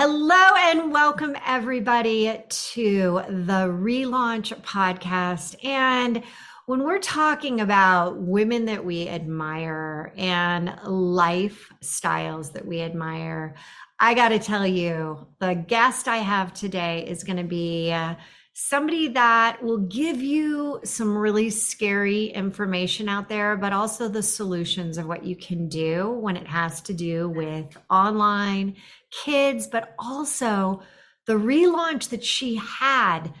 Hello and welcome everybody to the relaunch podcast. And when we're talking about women that we admire and lifestyles that we admire, I got to tell you, the guest I have today is going to be uh, somebody that will give you some really scary information out there, but also the solutions of what you can do when it has to do with online kids, but also the relaunch that she had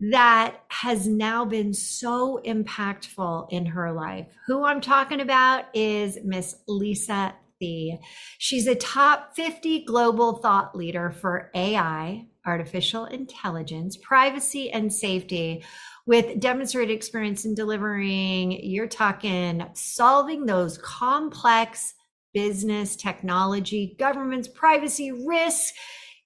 that has now been so impactful in her life. Who I'm talking about is Miss Lisa Thee. She's a top 50 global thought leader for AI, artificial intelligence, privacy, and safety with demonstrated experience in delivering, you're talking solving those complex business, technology, governments, privacy, risks,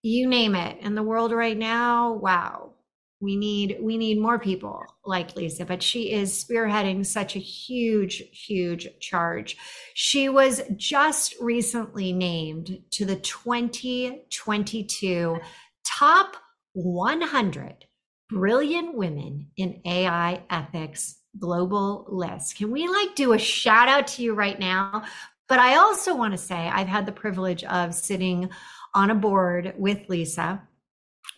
you name it. In the world right now, wow. We need we need more people like Lisa, but she is spearheading such a huge huge charge. She was just recently named to the 2022 top 100 brilliant women in AI ethics global list. Can we like do a shout out to you right now but I also want to say I've had the privilege of sitting on a board with Lisa.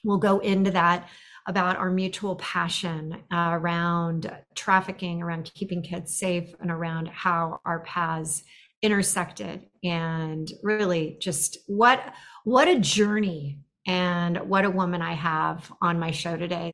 We'll go into that about our mutual passion uh, around trafficking, around keeping kids safe, and around how our paths intersected and really just what what a journey and what a woman I have on my show today.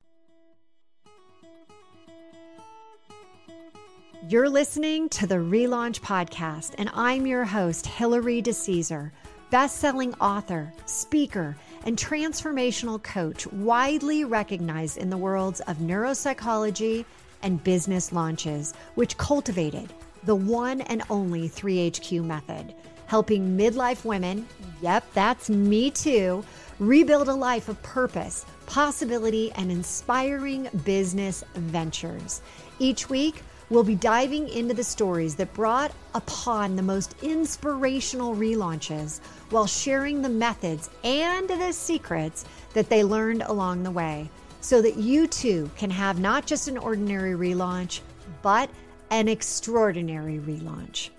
You're listening to the Relaunch Podcast, and I'm your host, Hilary DeCesar, best-selling author, speaker, and transformational coach, widely recognized in the worlds of neuropsychology and business launches, which cultivated the one and only 3HQ method, helping midlife women, yep, that's me too, rebuild a life of purpose, possibility, and inspiring business ventures. Each week, We'll be diving into the stories that brought upon the most inspirational relaunches while sharing the methods and the secrets that they learned along the way so that you too can have not just an ordinary relaunch, but an extraordinary relaunch.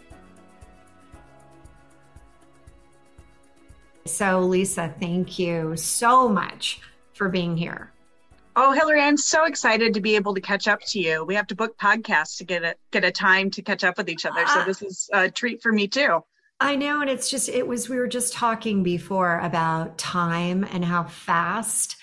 So, Lisa, thank you so much for being here. Oh, Hilary, I'm so excited to be able to catch up to you. We have to book podcasts to get a get a time to catch up with each other. So ah. this is a treat for me too. I know, and it's just it was we were just talking before about time and how fast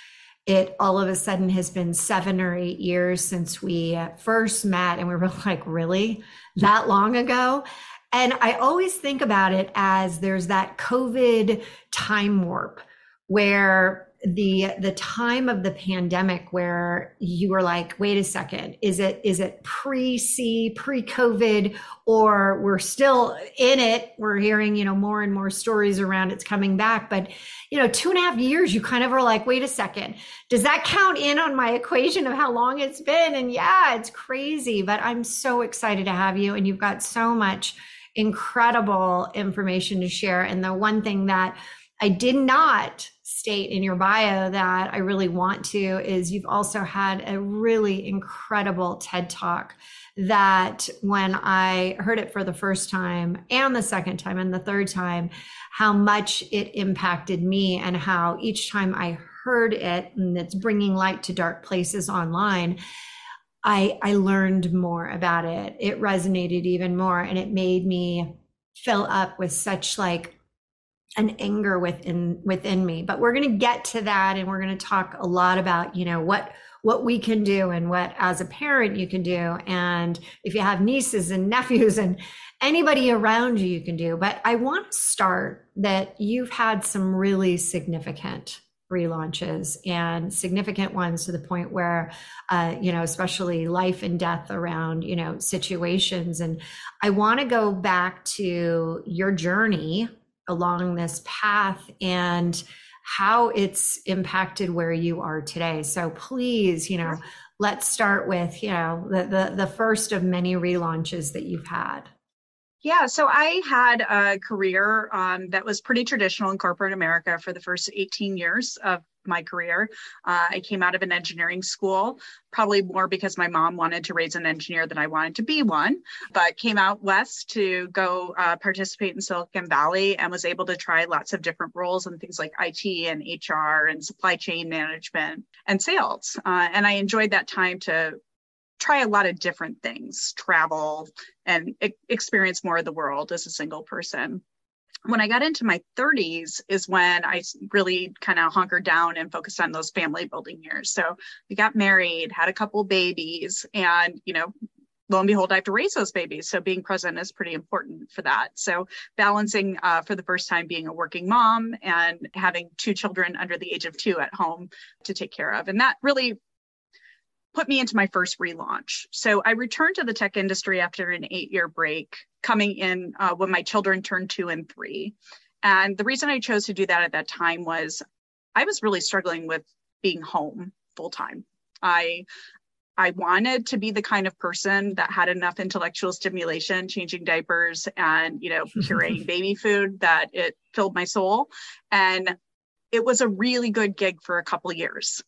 it all of a sudden has been seven or eight years since we first met, and we were like, really that long ago? And I always think about it as there's that COVID time warp where the the time of the pandemic where you were like wait a second is it is it pre c pre covid or we're still in it? We're hearing you know more and more stories around it's coming back. But you know two and a half years you kind of are like wait a second does that count in on my equation of how long it's been? And yeah it's crazy but i'm so excited to have you and you've got so much incredible information to share and the one thing that i did not state in your bio that I really want to is you've also had a really incredible TED talk that when I heard it for the first time and the second time and the third time, how much it impacted me and how each time I heard it and it's bringing light to dark places online. I, I learned more about it. It resonated even more and it made me fill up with such like an anger within within me. But we're going to get to that and we're going to talk a lot about you know what what we can do and what as a parent you can do. And if you have nieces and nephews and anybody around you you can do. But i want to start that you've had some really significant relaunches and significant ones to the point where uh, you know especially life and death around you know situations and i want to go back to your journey along this path and how it's impacted where you are today. So please, you know, let's start with, you know, the the, the first of many relaunches that you've had. Yeah, so I had a career um, that was pretty traditional in corporate America for the first 18 years of my career. Uh, I came out of an engineering school, probably more because my mom wanted to raise an engineer than I wanted to be one, but came out west to go uh, participate in Silicon Valley and was able to try lots of different roles and things like IT and HR and supply chain management and sales. Uh, and I enjoyed that time to try a lot of different things, travel and experience more of the world as a single person when I got into my 30s is when I really kind of hunkered down and focused on those family building years. So we got married, had a couple babies, and you know, lo and behold, I have to raise those babies. So being present is pretty important for that. So balancing uh, for the first time being a working mom and having two children under the age of two at home to take care of, and that really put me into my first relaunch. So I returned to the tech industry after an eight year break, coming in uh, when my children turned two and three. And the reason I chose to do that at that time was I was really struggling with being home full time. I I wanted to be the kind of person that had enough intellectual stimulation, changing diapers and, you know, curating baby food that it filled my soul. And it was a really good gig for a couple years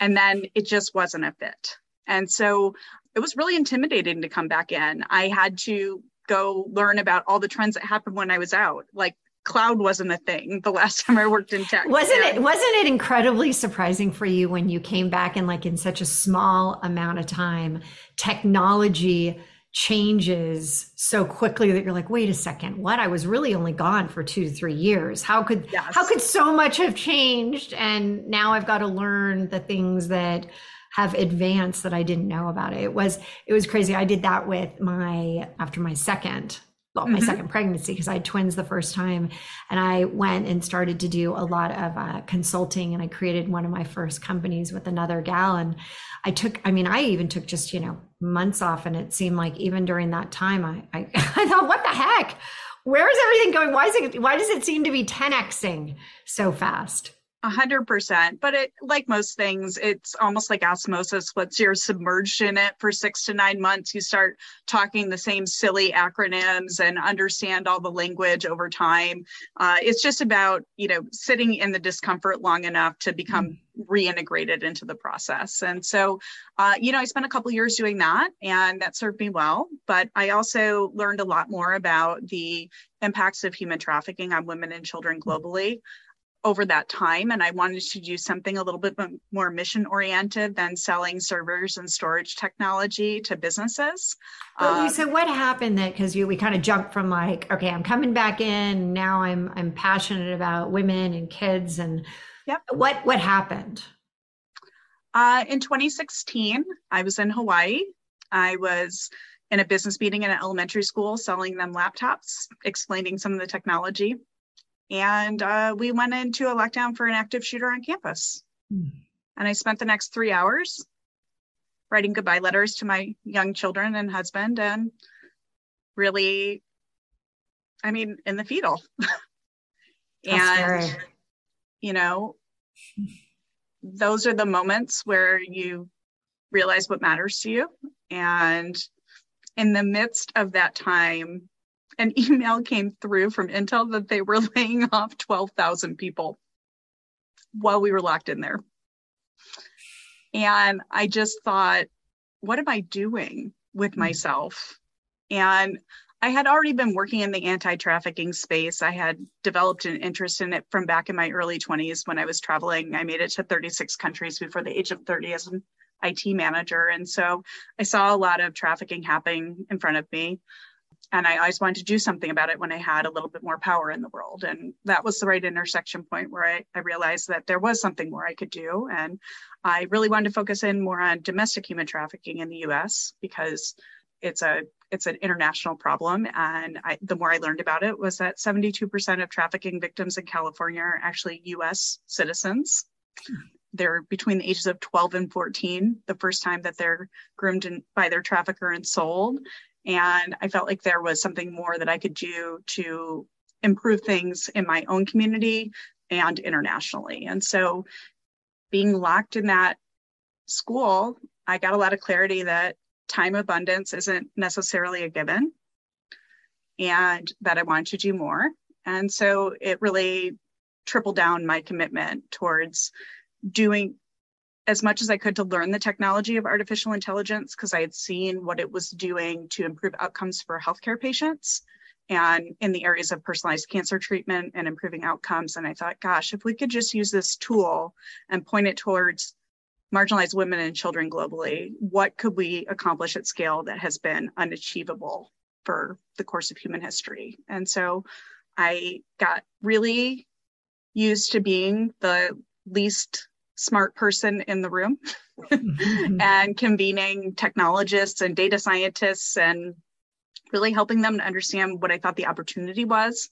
and then it just wasn't a fit. And so it was really intimidating to come back in. I had to go learn about all the trends that happened when I was out. Like cloud wasn't a thing the last time I worked in tech. Wasn't it wasn't it incredibly surprising for you when you came back and like in such a small amount of time technology changes so quickly that you're like wait a second what? I was really only gone for two to three years. How could yes. how could so much have changed? And now i've got to learn the things that have advanced that i didn't know about it. It was it was crazy. I did that with my after my second well, my mm-hmm. second pregnancy because I had twins the first time. And I went and started to do a lot of uh, consulting and I created one of my first companies with another gal. And I took, I mean, I even took just, you know, months off. And it seemed like even during that time, I, I, I thought, what the heck? Where is everything going? Why is it, why does it seem to be 10xing so fast? A hundred percent. But it, like most things, it's almost like osmosis. Once you're submerged in it for six to nine months, you start talking the same silly acronyms and understand all the language over time. Uh, it's just about, you know, sitting in the discomfort long enough to become mm-hmm. reintegrated into the process. And so, uh, you know, I spent a couple years doing that and that served me well. But I also learned a lot more about the impacts of human trafficking on women and children globally over that time and i wanted to do something a little bit more mission oriented than selling servers and storage technology to businesses. Um, what happened that because you we kind of jumped from like okay i'm coming back in now i'm i'm passionate about women and kids and yep. what what happened? Uh, in 2016 i was in hawaii. I was in a business meeting in an elementary school selling them laptops explaining some of the technology and uh, we went into a lockdown for an active shooter on campus. Mm. And I spent the next three hours writing goodbye letters to my young children and husband, and really, I mean, in the fetal. and, scary. you know, those are the moments where you realize what matters to you. And in the midst of that time, an email came through from Intel that they were laying off 12,000 people while we were locked in there. And I just thought, what am I doing with hmm. myself? And I had already been working in the anti trafficking space. I had developed an interest in it from back in my early 20s when I was traveling. I made it to 36 countries before the age of 30 as an IT manager. And so I saw a lot of trafficking happening in front of me and I always wanted to do something about it when I had a little bit more power in the world. And that was the right intersection point where I, I realized that there was something more I could do. And I really wanted to focus in more on domestic human trafficking in the US because it's a it's an international problem. And I, the more I learned about it was that 72% of trafficking victims in California are actually US citizens. They're between the ages of 12 and 14, the first time that they're groomed in, by their trafficker and sold. And I felt like there was something more that I could do to improve things in my own community and internationally. And so being locked in that school, I got a lot of clarity that time abundance isn't necessarily a given. and that I wanted to do more. And so it really tripled down my commitment towards doing as much as I could to learn the technology of artificial intelligence because I had seen what it was doing to improve outcomes for healthcare patients and in the areas of personalized cancer treatment and improving outcomes. And I thought, gosh, if we could just use this tool and point it towards marginalized women and children globally, what could we accomplish at scale that has been unachievable for the course of human history? And so I got really used to being the least smart person in the room mm-hmm. and convening technologists and data scientists and really helping them to understand what I thought the opportunity was.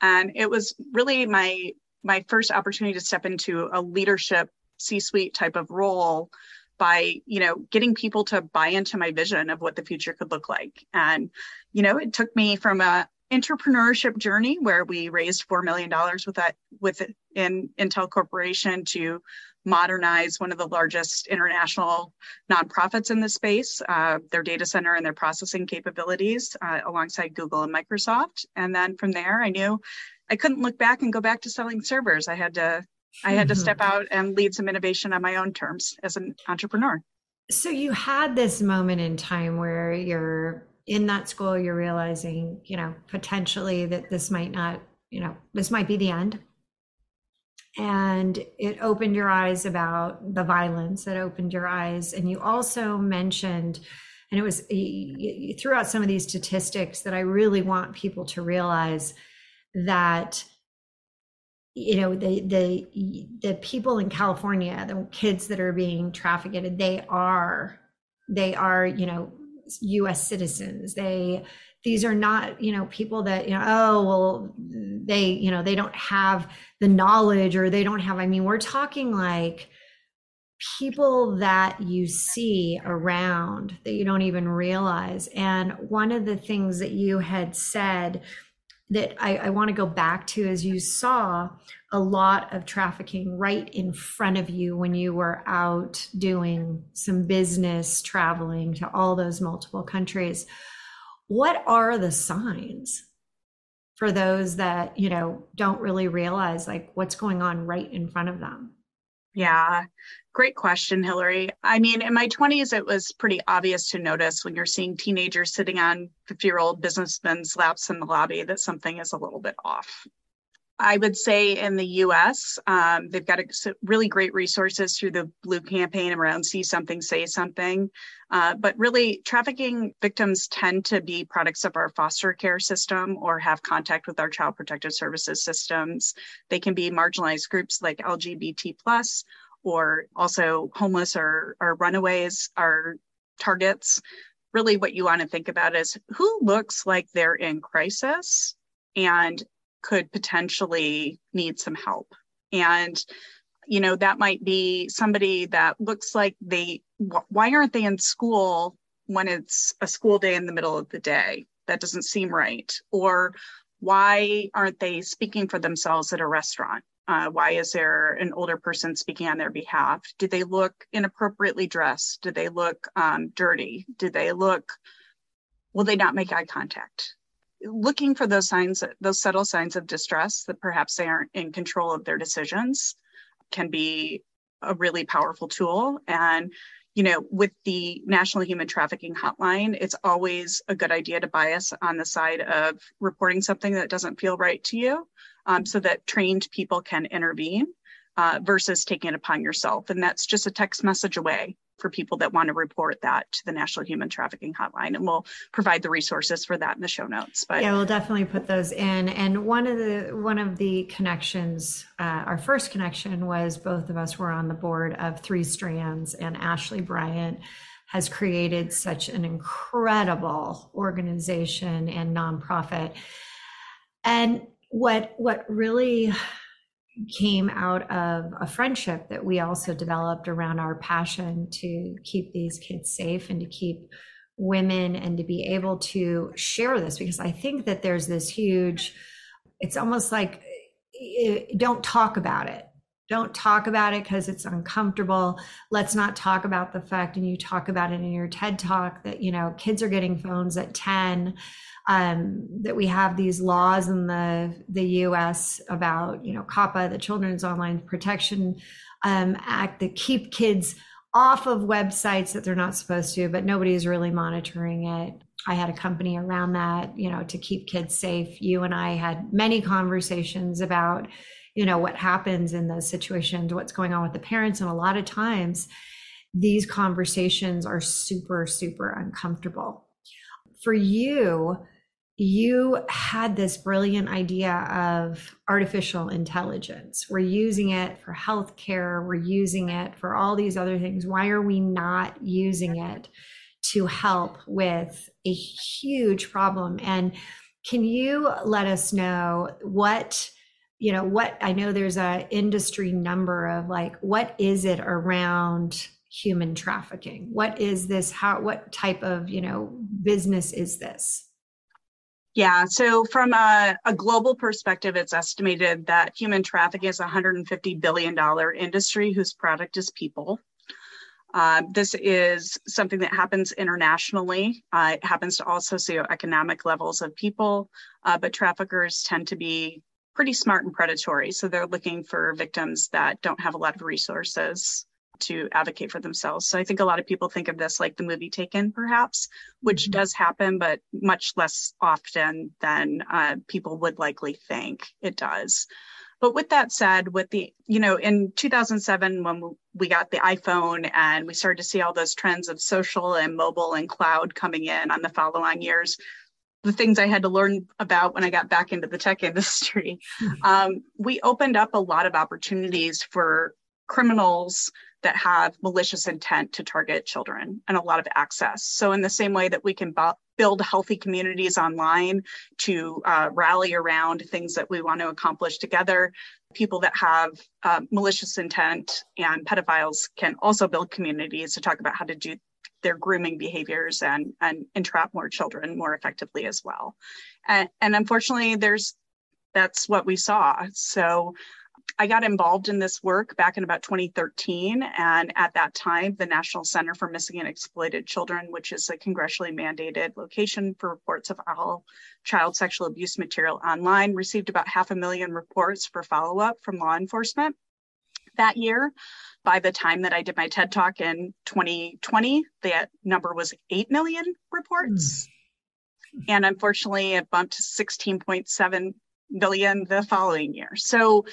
And it was really my my first opportunity to step into a leadership C-suite type of role by you know getting people to buy into my vision of what the future could look like and you know it took me from a entrepreneurship journey where we raised $4 million with that with in intel corporation to modernize one of the largest international nonprofits in the space uh, their data center and their processing capabilities uh, alongside google and microsoft. And then from there i knew i couldn't look back and go back to selling servers. I had to i had to mm-hmm. step out and lead some innovation on my own terms as an entrepreneur. So you had this moment in time where you're in that school you're realizing you know potentially that this might not you know this might be the end and it opened your eyes about the violence it opened your eyes and you also mentioned and it was you threw out some of these statistics that i really want people to realize that you know the the the people in california the kids that are being trafficked they are they are you know U.S. citizens. They these are not you know people that you know oh well they you know they don't have the knowledge or they don't have. I mean, we're talking like people that you see around that you don't even realize. And one of the things that you had said that I, I want to go back to is you saw a lot of trafficking right in front of you when you were out doing some business traveling to all those multiple countries. What are the signs for those that, you know, don't really realize like what's going on right in front of them? Yeah, great question, Hilary. I mean, in my 20s, it was pretty obvious to notice when you're seeing teenagers sitting on 50 year old businessmen's laps in the lobby that something is a little bit off. I would say in the US, um, they've got a, really great resources through the Blue campaign around See Something, Say Something. Uh, but really, trafficking victims tend to be products of our foster care system or have contact with our child protective services systems. They can be marginalized groups like LGBT plus, or also homeless or, or runaways are targets. Really, what you want to think about is who looks like they're in crisis and could potentially need some help. And you know that might be somebody that looks like they why aren't they in school when it's a school day in the middle of the day? That doesn't seem right. Or why aren't they speaking for themselves at a restaurant? Uh, why is there an older person speaking on their behalf? Do they look inappropriately dressed? Do they look um, dirty? Do they look will they not make eye contact looking for those signs those subtle signs of distress that perhaps they aren't in control of their decisions can be a really powerful tool. And, you know, with the National Human Trafficking Hotline, it's always a good idea to bias on the side of reporting something that doesn't feel right to you um, so that trained people can intervene uh, versus taking it upon yourself. And that's just a text message away for people that want to report that to the National Human Trafficking Hotline. And we'll provide the resources for that in the show notes. But yeah, we'll definitely put those in. And one of the one of the connections, uh, our first connection was both of us were on the board of Three Strands, and Ashley Bryant has created such an incredible organization and nonprofit. And what what really came out of a friendship that we also developed around our passion to keep these kids safe and to keep women and to be able to share this because I think that there's this huge, it's almost like eh, don't talk about it. Don't talk about it because it's uncomfortable let's not talk about the fact and you talk about it in your ted talk that you know kids are getting phones at 10 um, that we have these laws in the the us about you know COPPA the children's online protection um, act that keep kids off of websites that they're not supposed to but nobody is really monitoring it I had a company around that, you know, to keep kids safe. You and I had many conversations about you know what happens in those situations what's going on with the parents and a lot of times these conversations are super super uncomfortable for you you had this brilliant idea of artificial intelligence. We're using it for healthcare, we're using it for all these other things. Why are we not using it to help with a huge problem? And can you let us know what you know what i know there's a industry number of like what is it around human trafficking what is this how what type of you know business is this yeah, so from a, a, global perspective, it's estimated that human trafficking is a $150 billion industry whose product is people. Uh, this is something that happens internationally. Uh, it happens to all socioeconomic levels of people, uh, but traffickers tend to be pretty smart and predatory. So they're looking for victims that don't have a lot of resources to advocate for themselves. So I think a lot of people think of this like the movie Taken, perhaps, which mm-hmm. does happen, but much less often than uh, people would likely think it does. But with that said, with the, you know, in 2007, when we got the iPhone and we started to see all those trends of social and mobile and cloud coming in on the following years, the things I had to learn about when I got back into the tech industry. Mm-hmm. Um, we opened up a lot of opportunities for criminals that have malicious intent to target children and a lot of access. So, in the same way that we can b- build healthy communities online to uh, rally around things that we want to accomplish together, people that have uh, malicious intent and pedophiles can also build communities to talk about how to do their grooming behaviors and, and entrap more children more effectively as well. And, and unfortunately, there's that's what we saw. So I got involved in this work back in about 2013. And at that time, the National Center for Missing and Exploited Children, which is a congressionally mandated location for reports of all child sexual abuse material online, received about half a million reports for follow up from law enforcement that year. By the time that I did my TED Talk in 2020, that number was 8 million reports. Mm. And unfortunately, it bumped to 16.7 billion the following year. So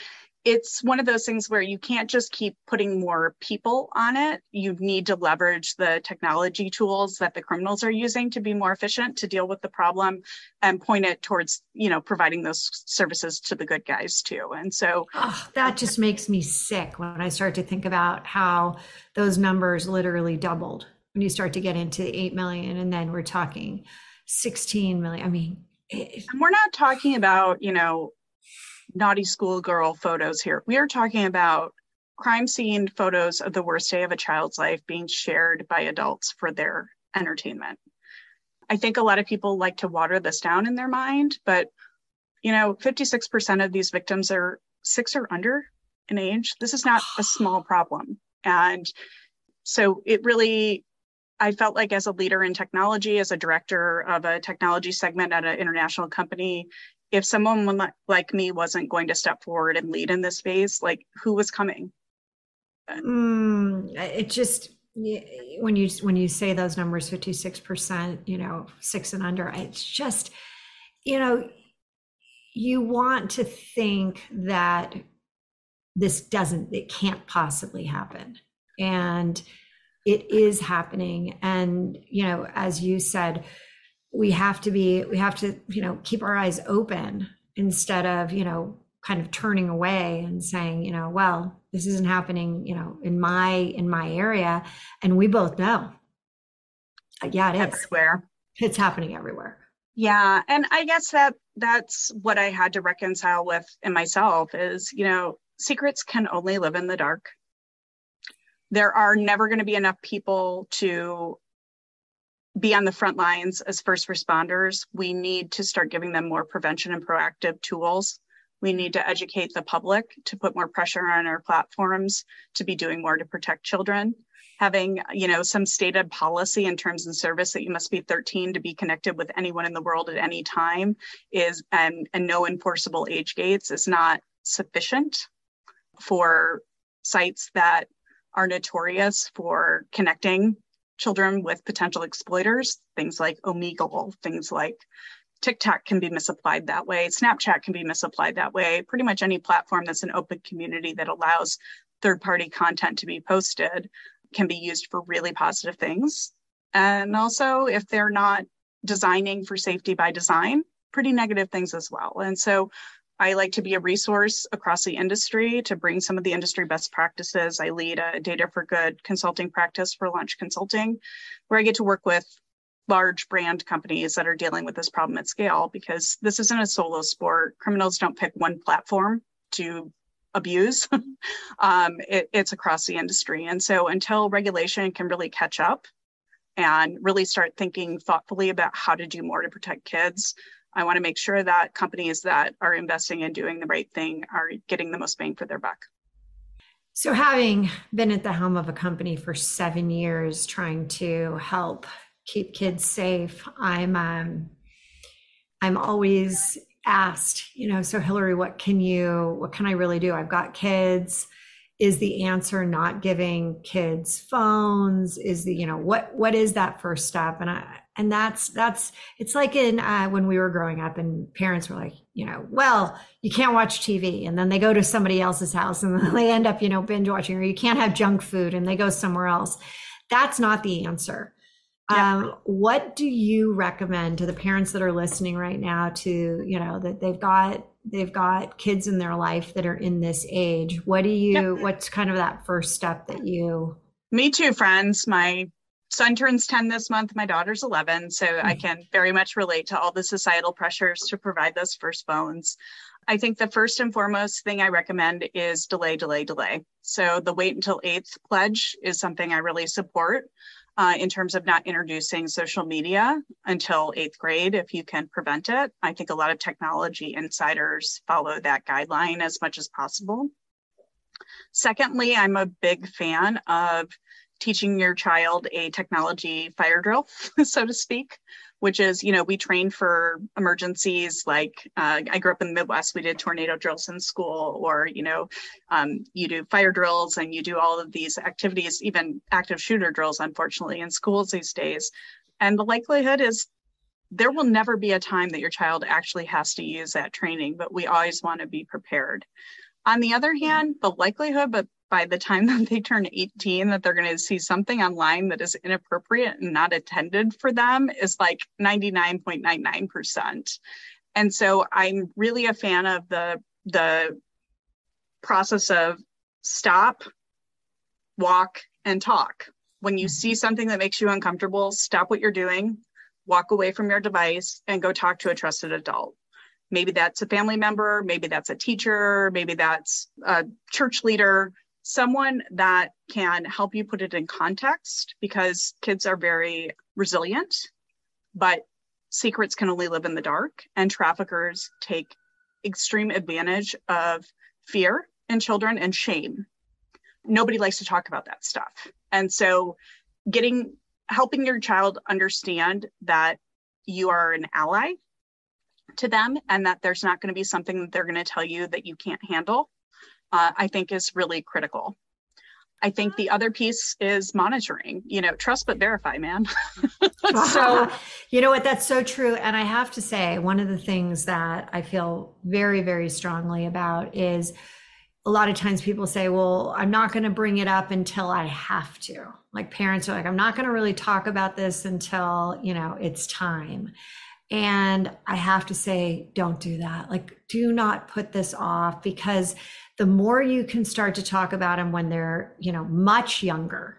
it's one of those things where you can't just keep putting more people on it. You need to leverage the technology tools that the criminals are using to be more efficient to deal with the problem and point it towards, you know, providing those services to the good guys too. And so oh, that just makes me sick when I start to think about how those numbers literally doubled when you start to get into 8 million and then we're talking 16 million. I mean, it, we're not talking about, you know, naughty schoolgirl photos here. We are talking about crime scene photos of the worst day of a child's life being shared by adults for their entertainment. I think a lot of people like to water this down in their mind, but you know, 56% of these victims are six or under in age. This is not a small problem. And so it really, I felt like as a leader in technology, as a director of a technology segment at an international company, if someone like me wasn't going to step forward and lead in this space, like who was coming? Mm, it just when you when you say those numbers, fifty six percent, you know, six and under, it's just you know, you want to think that this doesn't, it can't possibly happen, and it is happening. And you know, as you said we have to be we have to you know keep our eyes open instead of you know kind of turning away and saying you know well this isn't happening you know in my in my area. And we both know. Uh, yeah it is. Everywhere. It's happening everywhere. Yeah. And i guess that that's what i had to reconcile with in myself is you know secrets can only live in the dark. There are never going to be enough people to be on the front lines as first responders, we need to start giving them more prevention and proactive tools We need to educate the public to put more pressure on our platforms to be doing more to protect children. Having, you know, some stated policy in terms and service that you must be 13 to be connected with anyone in the world at any time is and and no enforceable age gates is not sufficient for sites that are notorious for connecting children with potential exploiters, things like Omegle, things like TikTok can be misapplied that way, Snapchat can be misapplied that way. Pretty much any platform that's an open community that allows third party content to be posted can be used for really positive things. And also, if they're not designing for safety by design, pretty negative things as well. And so I like to be a resource across the industry to bring some of the industry best practices. I lead a data for good consulting practice for launch consulting, where I get to work with large brand companies that are dealing with this problem at scale because this isn't a solo sport. Criminals don't pick one platform to abuse. um, it, it's across the industry. And so until regulation can really catch up and really start thinking thoughtfully about how to do more to protect kids, I want to make sure that companies that are investing in doing the right thing are getting the most bang for their buck. So, having been at the helm of a company for seven years, trying to help keep kids safe, I'm um, I'm always asked, you know, so Hilary, what can you, what can I really do? I've got kids. Is the answer not giving kids phones? Is the, you know, what what is that first step? And I and that's that's it's like in uh, when we were growing up and parents were like you know well you can't watch tv and then they go to somebody else's house and then they end up you know binge watching or you can't have junk food and they go somewhere else. That's not the answer. Yeah. um, what do you recommend to the parents that are listening right now to you know that they've got they've got kids in their life that are in this age? What do you yeah. what's kind of that first step that you me too friends. My son turns 10 this month my daughter's 11 so mm-hmm. i can very much relate to all the societal pressures to provide those first phones. I think the first and foremost thing i recommend is delay delay delay. So the wait until eighth pledge is something i really support uh, in terms of not introducing social media until eighth grade if you can prevent it. I think a lot of technology insiders follow that guideline as much as possible. Secondly i'm a big fan of teaching your child a technology fire drill, so to speak, which is, you know, we train for emergencies. Like uh, I grew up in the Midwest, we did tornado drills in school, or, you know, um, you do fire drills and you do all of these activities, even active shooter drills, unfortunately, in schools these days. And the likelihood is there will never be a time that your child actually has to use that training, but we always want to be prepared. On the other hand, the likelihood, but by the time that they turn 18 that they're going to see something online that is inappropriate and not intended for them is like 99.99%. And so I'm really a fan of the the process of stop, walk and talk. When you mm-hmm. see something that makes you uncomfortable, stop what you're doing, walk away from your device and go talk to a trusted adult. Maybe that's a family member, maybe that's a teacher, maybe that's a church leader, someone that can help you put it in context because kids are very resilient, but secrets can only live in the dark, and traffickers take extreme advantage of fear in children and shame. Nobody likes to talk about that stuff. And so, getting helping your child understand that you are an ally to them and that there's not going to be something that they're going to tell you that you can't handle uh, I think is really critical. I think the other piece is monitoring, you know, trust but verify, man. so, you know what, that's so true. And I have to say, one of the things that I feel very, very strongly about is a lot of times people say, well, I'm not going to bring it up until I have to. Like parents are like, I'm not going to really talk about this until, you know, it's time. And I have to say, don't do that. Like, do not put this off because the more you can start to talk about them when they're, you know, much younger,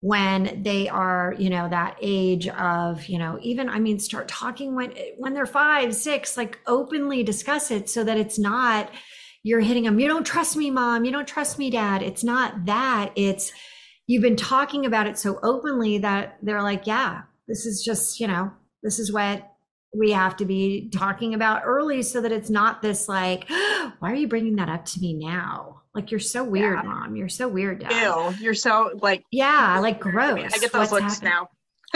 when they are, you know, that age of, you know, even, I mean, start talking when, when they're five, six, like openly discuss it so that it's not, you're hitting them, you don't trust me, mom, you don't trust me, dad. It's not that. It's, you've been talking about it so openly that they're like, yeah, this is just, you know, this is what we have to be talking about early so that it's not this like, why are you bringing that up to me now? Like you're so weird, yeah. mom. You're so weird, dad. Ew, you're so like yeah, like gross. I get those What's looks happening? now.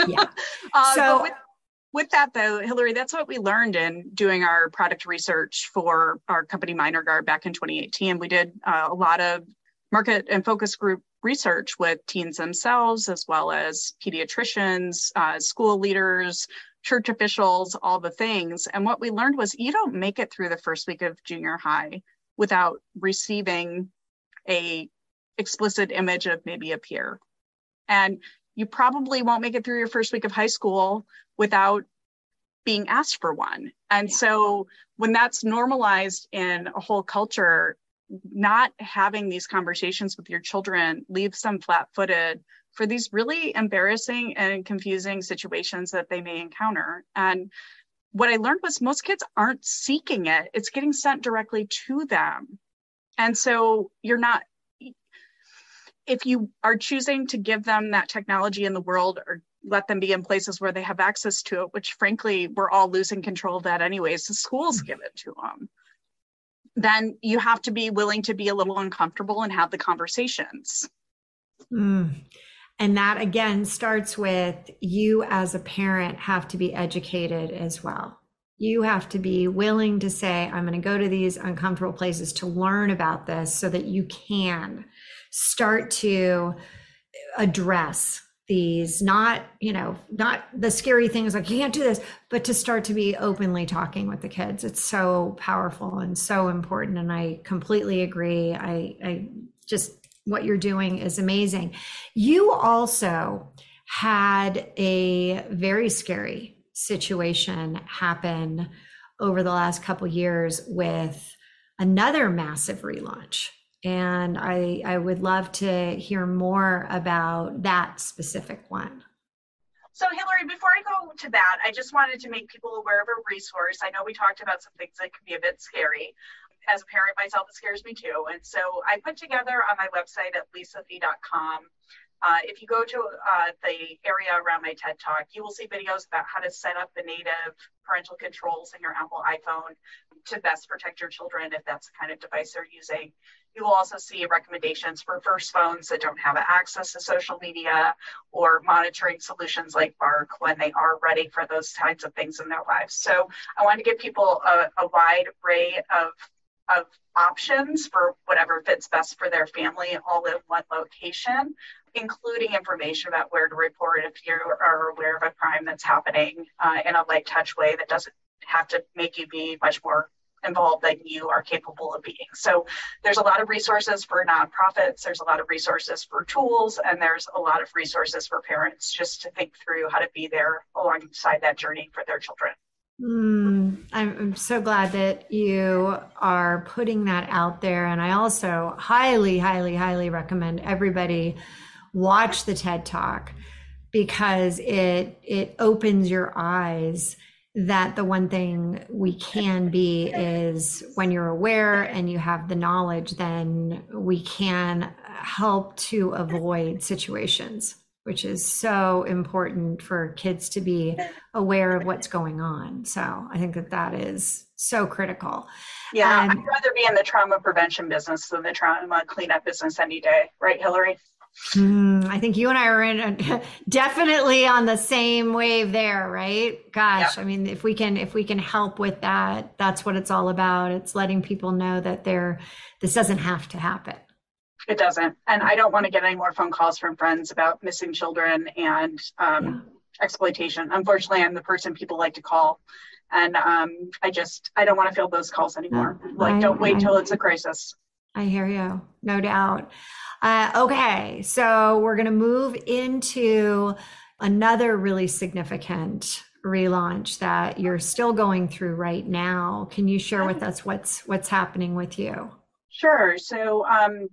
Yeah. uh, so with, with, that though, Hilary, that's what we learned in doing our product research for our company Minor Guard back in 2018. We did uh, a lot of market and focus group research with teens themselves, as well as pediatricians, uh, school leaders, church officials, all the things. And what we learned was you don't make it through the first week of junior high without receiving a explicit image of maybe a peer. And you probably won't make it through your first week of high school without being asked for one. And so when that's normalized in a whole culture, not having these conversations with your children leaves them flat footed for these really embarrassing and confusing situations that they may encounter. And what I learned was most kids aren't seeking it, it's getting sent directly to them. And so you're not, if you are choosing to give them that technology in the world or let them be in places where they have access to it, which frankly, we're all losing control of that anyways, the schools give it to them then you have to be willing to be a little uncomfortable and have the conversations. Mm. And that again starts with you as a parent have to be educated as well. You have to be willing to say, I'm going to go to these uncomfortable places to learn about this so that you can start to address these not you know not the scary things like you can't do this but to start to be openly talking with the kids it's so powerful and so important and i completely agree i i just what you're doing is amazing you also had a very scary situation happen over the last couple years with another massive relaunch and I, I would love to hear more about that specific one. So, Hilary, before I go to that, I just wanted to make people aware of a resource. I know we talked about some things that can be a bit scary. As a parent myself, it scares me too. And so I put together on my website at lisathee.com uh, if you go to uh, the area around my TED Talk, you will see videos about how to set up the native parental controls in your Apple iPhone to best protect your children if that's the kind of device they're using. You will also see recommendations for first phones that don't have access to social media or monitoring solutions like Bark when they are ready for those kinds of things in their lives. So I want to give people a, a wide array of of options for whatever fits best for their family all in one location including information about where to report if you are aware of a crime that's happening uh, in a light touch way that doesn't have to make you be much more involved than you are capable of being. So there's a lot of resources for nonprofits, there's a lot of resources for tools, and there's a lot of resources for parents just to think through how to be there alongside that journey for their children. Mm, I'm, I'm so glad that you are putting that out there. And I also highly, highly, highly recommend everybody watch the TED Talk because it it opens your eyes that the one thing we can be is when you're aware and you have the knowledge then we can help to avoid situations which is so important for kids to be aware of what's going on so i think that that is so critical yeah and, i'd rather be in the trauma prevention business than the trauma cleanup business any day right hilary Mm, I think you and I are in a, definitely on the same wave there, right? Gosh, I mean, if we can if we can help with that, that's what it's all about. It's letting people know that they're this doesn't have to happen. It doesn't, and I don't want to get any more phone calls from friends about missing children and um, yeah. exploitation. Unfortunately, I'm the person people like to call, and um, I just I don't want to field those calls anymore. like, I, don't wait I, till it's a crisis. I hear you, no doubt. Uh, okay, so we're going to move into another really significant relaunch that you're still going through right now. Can you share with us what's what's happening with you? Sure. So um,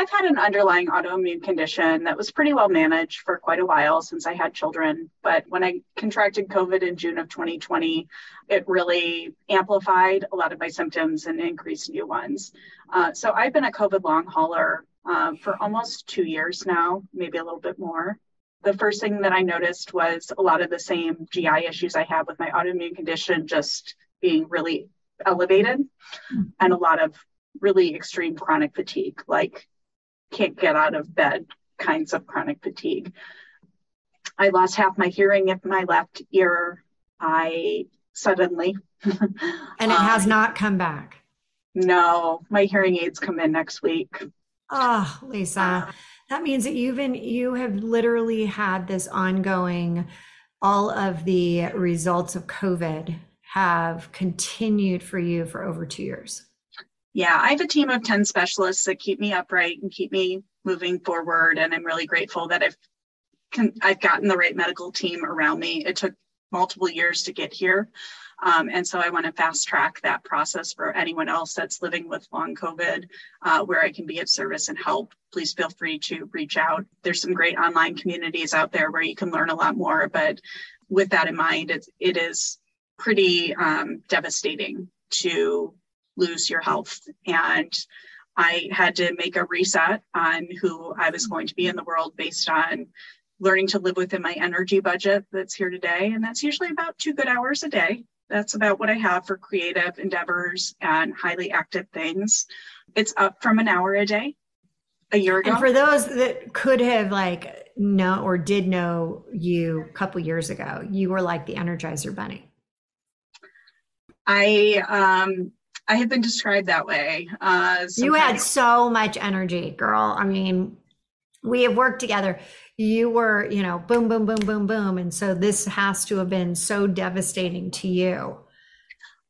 I've had an underlying autoimmune condition that was pretty well managed for quite a while since I had children. But when I contracted COVID in June of 2020, it really amplified a lot of my symptoms and increased new ones. Uh, so I've been a COVID long hauler um, for almost two years now, maybe a little bit more. the first thing that I noticed was a lot of the same GI issues I have with my autoimmune condition just being really elevated mm-hmm. and a lot of really extreme chronic fatigue, like can't get out of bed kinds of chronic fatigue. I lost half my hearing in my left ear. I suddenly. and it has um, not come back. No, my hearing aids come in next week. Oh, Lisa, that means that you've been, you have literally had this ongoing, all of the results of COVID have continued for you for over two years. Yeah, I have a team of 10 specialists that keep me upright and keep me moving forward. And I'm really grateful that I've I've gotten the right medical team around me. It took multiple years to get here. Um, and so I want to fast track that process for anyone else that's living with long COVID, uh, where I can be of service and help. Please feel free to reach out. There's some great online communities out there where you can learn a lot more. But with that in mind, it, it is pretty um, devastating to lose your health. And I had to make a reset on who I was going to be in the world based on learning to live within my energy budget that's here today. And that's usually about two good hours a day. That's about what I have for creative endeavors and highly active things. It's up from an hour a day a year ago. And for those that could have like know or did know you a couple years ago, you were like the Energizer Bunny. I um I have been described that way. Uh, you had so much energy, girl. I mean, we have worked together. You were, you know, boom, boom, boom, boom, boom. And so this has to have been so devastating to you.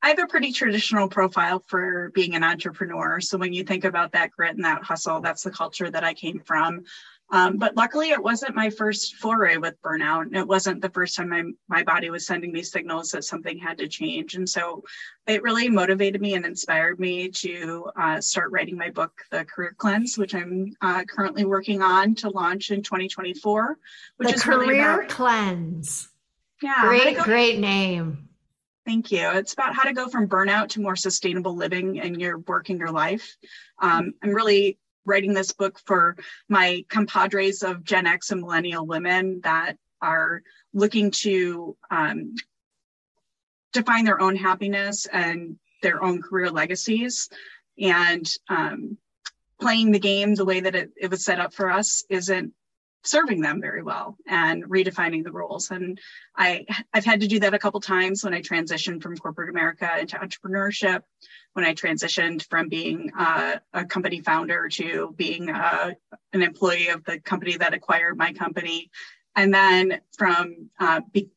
I have a pretty traditional profile for being an entrepreneur. So when you think about that grit and that hustle, that's the culture that I came from. Um, but luckily, it wasn't my first foray with burnout. It wasn't the first time my, my body was sending me signals that something had to change. And so it really motivated me and inspired me to uh, start writing my book, The Career Cleanse, which I'm uh, currently working on to launch in 2024. Which the is Career really about, Cleanse. Yeah. Great, go, great name. Thank you. It's about how to go from burnout to more sustainable living in your work in your life. Um, I'm really writing this book for my compadres of Gen X and millennial women that are looking to um, define their own happiness and their own career legacies. And um, playing the game the way that it, it was set up for us isn't serving them very well and redefining the rules. And I, I've had to do that a couple times when I transitioned from corporate America into entrepreneurship, when I transitioned from being uh, a company founder to being uh, an employee of the company that acquired my company. And then from uh, be-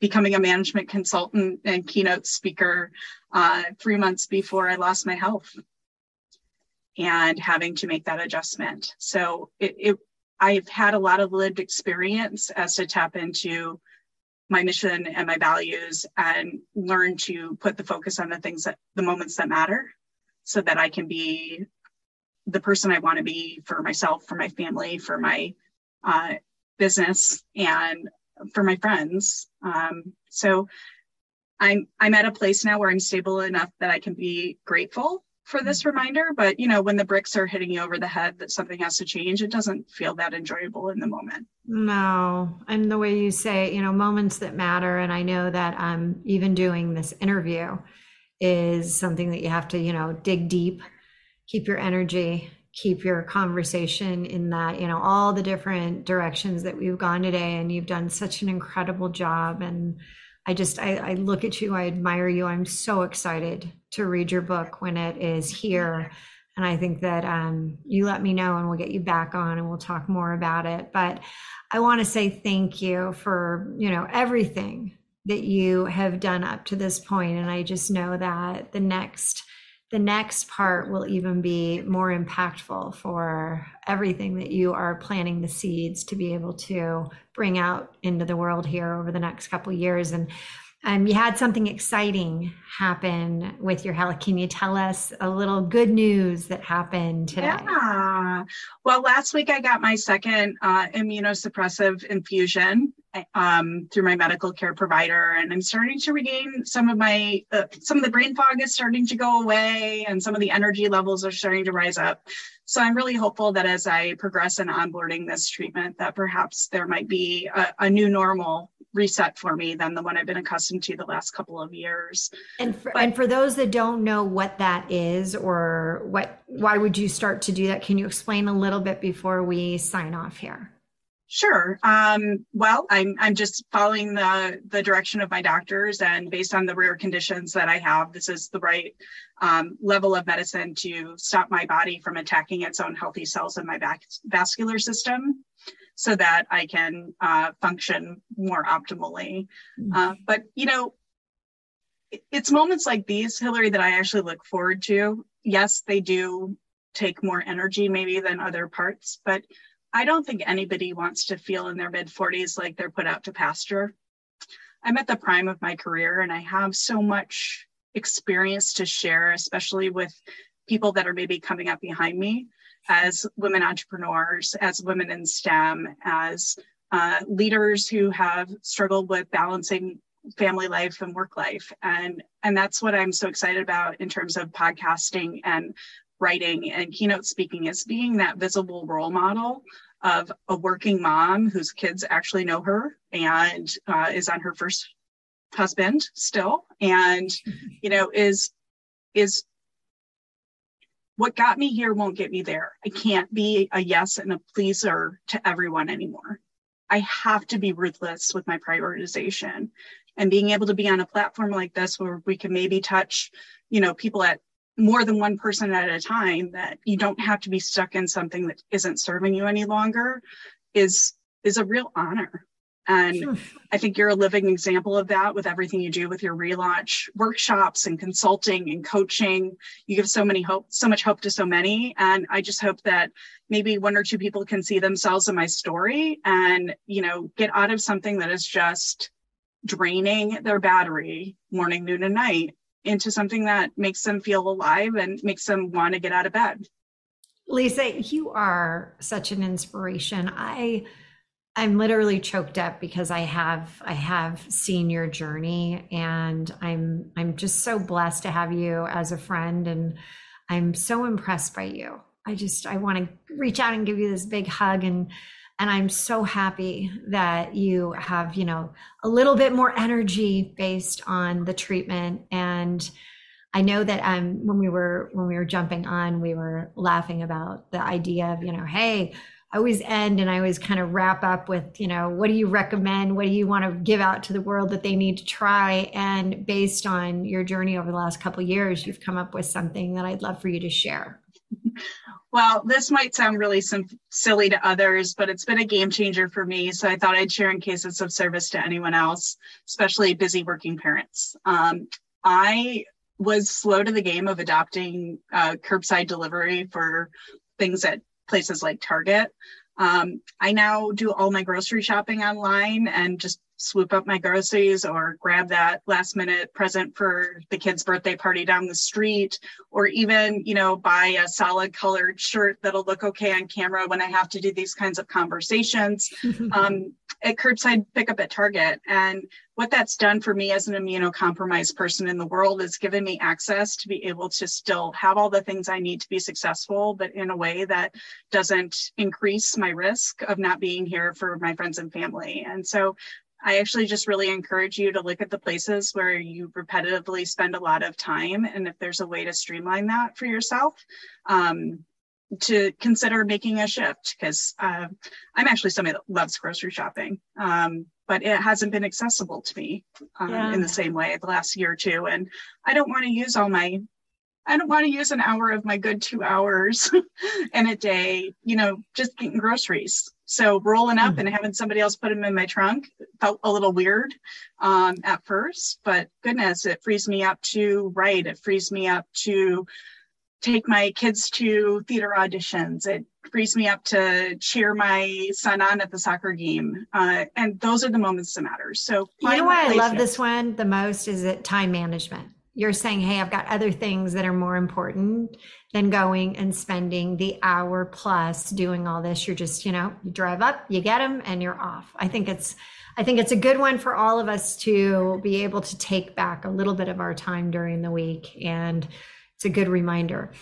becoming a management consultant and keynote speaker uh, three months before I lost my health and having to make that adjustment. So it, it I've had a lot of lived experience as to tap into my mission and my values and learn to put the focus on the things that the moments that matter so that I can be the person I want to be for myself, for my family, for my uh, business, and for my friends. Um, so I'm I'm at a place now where I'm stable enough that I can be grateful for this reminder but you know when the bricks are hitting you over the head that something has to change it doesn't feel that enjoyable in the moment. No. And the way you say you know moments that matter and i know that um even doing this interview is something that you have to you know dig deep keep your energy keep your conversation in that you know all the different directions that we've gone today and you've done such an incredible job and I just I, I, look at you, I admire you. I'm so excited to read your book when it is here. And I think that um, you let me know and we'll get you back on and we'll talk more about it. But I want to say thank you for, you know, everything that you have done up to this point. And I just know that the next the next part will even be more impactful for everything that you are planting the seeds to be able to bring out into the world here over the next couple years and um, you had something exciting happen with your health. Can you tell us a little good news that happened today? Yeah. Well, last week I got my second uh, immunosuppressive infusion, um, through my medical care provider, and I'm starting to regain some of my uh, some of the brain fog is starting to go away, and some of the energy levels are starting to rise up. So I'm really hopeful that as I progress in onboarding this treatment, that perhaps there might be a, a new normal reset for me than the one I've been accustomed to the last couple of years. And for, but, and for those that don't know what that is or what why would you start to do that? Can you explain a little bit before we sign off here? Sure. Um, well, I'm I'm just following the the direction of my doctors, and based on the rare conditions that I have, this is the right um, level of medicine to stop my body from attacking its own healthy cells in my back, vascular system, so that I can uh, function more optimally. Mm-hmm. Uh, but you know, it, it's moments like these, Hilary, that I actually look forward to. Yes, they do take more energy maybe than other parts, but I don't think anybody wants to feel in their mid 40s like they're put out to pasture. I'm at the prime of my career and I have so much experience to share, especially with people that are maybe coming up behind me as women entrepreneurs, as women in STEM, as uh, leaders who have struggled with balancing family life and work life and and that's what i'm so excited about in terms of podcasting and writing and keynote speaking is being that visible role model of a working mom whose kids actually know her and uh, is on her first husband still and you know is is what got me here won't get me there. I can't be a yes and a pleaser to everyone anymore. I have to be ruthless with my prioritization and being able to be on a platform like this where we can maybe touch you know people at more than one person at a time that you don't have to be stuck in something that isn't serving you any longer is is a real honor. And sure. i think you're a living example of that with everything you do with your relaunch workshops and consulting and coaching. You give so many hope so much hope to so many. And i just hope that maybe one or two people can see themselves in my story and you know get out of something that is just draining their battery morning noon and night into something that makes them feel alive and makes them want to get out of bed. Lisa, you are such an inspiration. I I'm literally choked up because I have I have seen your journey and I'm I'm just so blessed to have you as a friend and I'm so impressed by you. I just I want to reach out and give you this big hug and and i'm so happy that you have you know a little bit more energy based on the treatment and i know that um when we were when we were jumping on we were laughing about the idea of you know hey I always end and I always kind of wrap up with, you know, what do you recommend? What do you want to give out to the world that they need to try? And based on your journey over the last couple years, you've come up with something that I'd love for you to share. Well, this might sound really sim- silly to others, but it's been a game changer for me. So I thought I'd share in case it's of service to anyone else, especially busy working parents. Um, I was slow to the game of adopting uh, curbside delivery for things at places like Target. Um, I now do all my grocery shopping online and just swoop up my groceries or grab that last minute present for the kid's birthday party down the street or even you know buy a solid colored shirt that'll look okay on camera when i have to do these kinds of conversations. Um, at curbside pickup at target. And what that's done for me as an immunocompromised person in the world is given me access to be able to still have all the things i need to be successful but in a way that doesn't increase my risk of not being here for my friends and family. And so I actually just really encourage you to look at the places where you repetitively spend a lot of time. And if there's a way to streamline that for yourself, um, to consider making a shift because uh, I'm actually somebody that loves grocery shopping, um, but it hasn't been accessible to me um, yeah. in the same way the last year or two. And I don't want to use all my I don't want to use an hour of my good two hours in a day, you know, just getting groceries. So rolling up mm-hmm. and having somebody else put them in my trunk felt a little weird um, at first, but goodness, it frees me up to write. It frees me up to take my kids to theater auditions. It frees me up to cheer my son on at the soccer game. Uh, and those are the moments that matter. So you know why I love this one the most is it time management you're saying, hey, I've got other things that are more important than going and spending the hour plus doing all this. You're just, you know, you drive up, you get them, and you're off. I think it's, I think it's a good one for all of us to be able to take back a little bit of our time during the week. And it's a good reminder.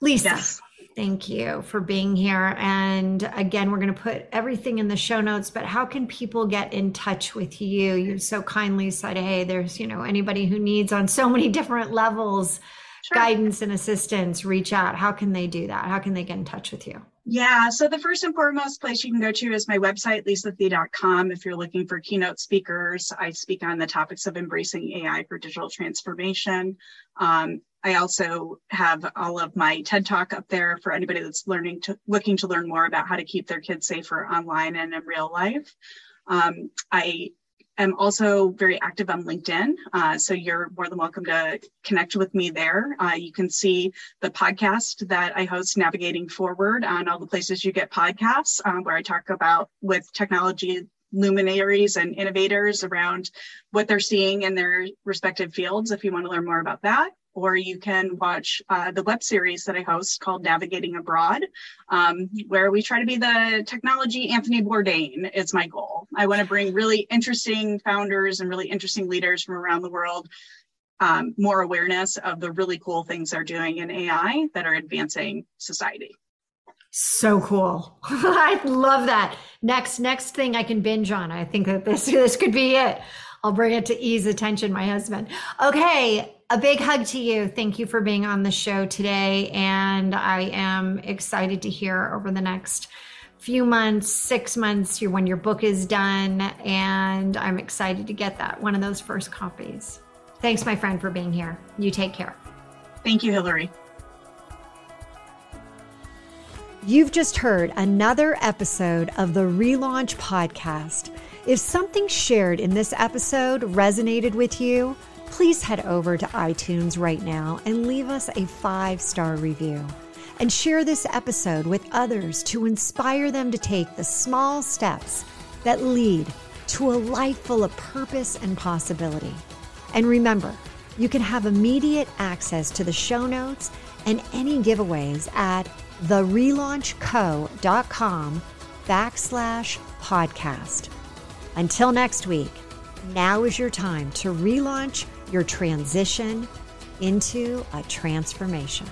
Lisa, yes. Thank you for being here. And again, we're going to put everything in the show notes, but how can people get in touch with you? You so kindly said, hey, there's, you know, anybody who needs on so many different levels sure. guidance and assistance, reach out. How can they do that? How can they get in touch with you? Yeah, so the first and foremost place you can go to is my website, lisathee.com. If you're looking for keynote speakers, I speak on the topics of embracing AI for digital transformation. Um, I also have all of my TED Talk up there for anybody that's learning to looking to learn more about how to keep their kids safer online and in real life. Um, I am also very active on LinkedIn, uh, so you're more than welcome to connect with me there. Uh, you can see the podcast that I host, Navigating Forward, on all the places you get podcasts, uh, where I talk about with technology luminaries and innovators around what they're seeing in their respective fields. If you want to learn more about that or you can watch uh, the web series that I host called Navigating Abroad, um, where we try to be the technology Anthony Bourdain is my goal. I want to bring really interesting founders and really interesting leaders from around the world um, more awareness of the really cool things they're doing in AI that are advancing society. So cool. I love that. Next next thing I can binge on. I think that this this could be it. I'll bring it to ease attention, my husband. Okay, a big hug to you. Thank you for being on the show today. And I am excited to hear over the next few months, six months, when your book is done. And I'm excited to get that, one of those first copies. Thanks, my friend, for being here. You take care. Thank you, Hilary. You've just heard another episode of the Relaunch Podcast. If something shared in this episode resonated with you, please head over to iTunes right now and leave us a five star review. And share this episode with others to inspire them to take the small steps that lead to a life full of purpose and possibility. And remember, you can have immediate access to the show notes and any giveaways at therelaunchco.com backslash podcast. Until next week, now is your time to relaunch your transition into a transformation.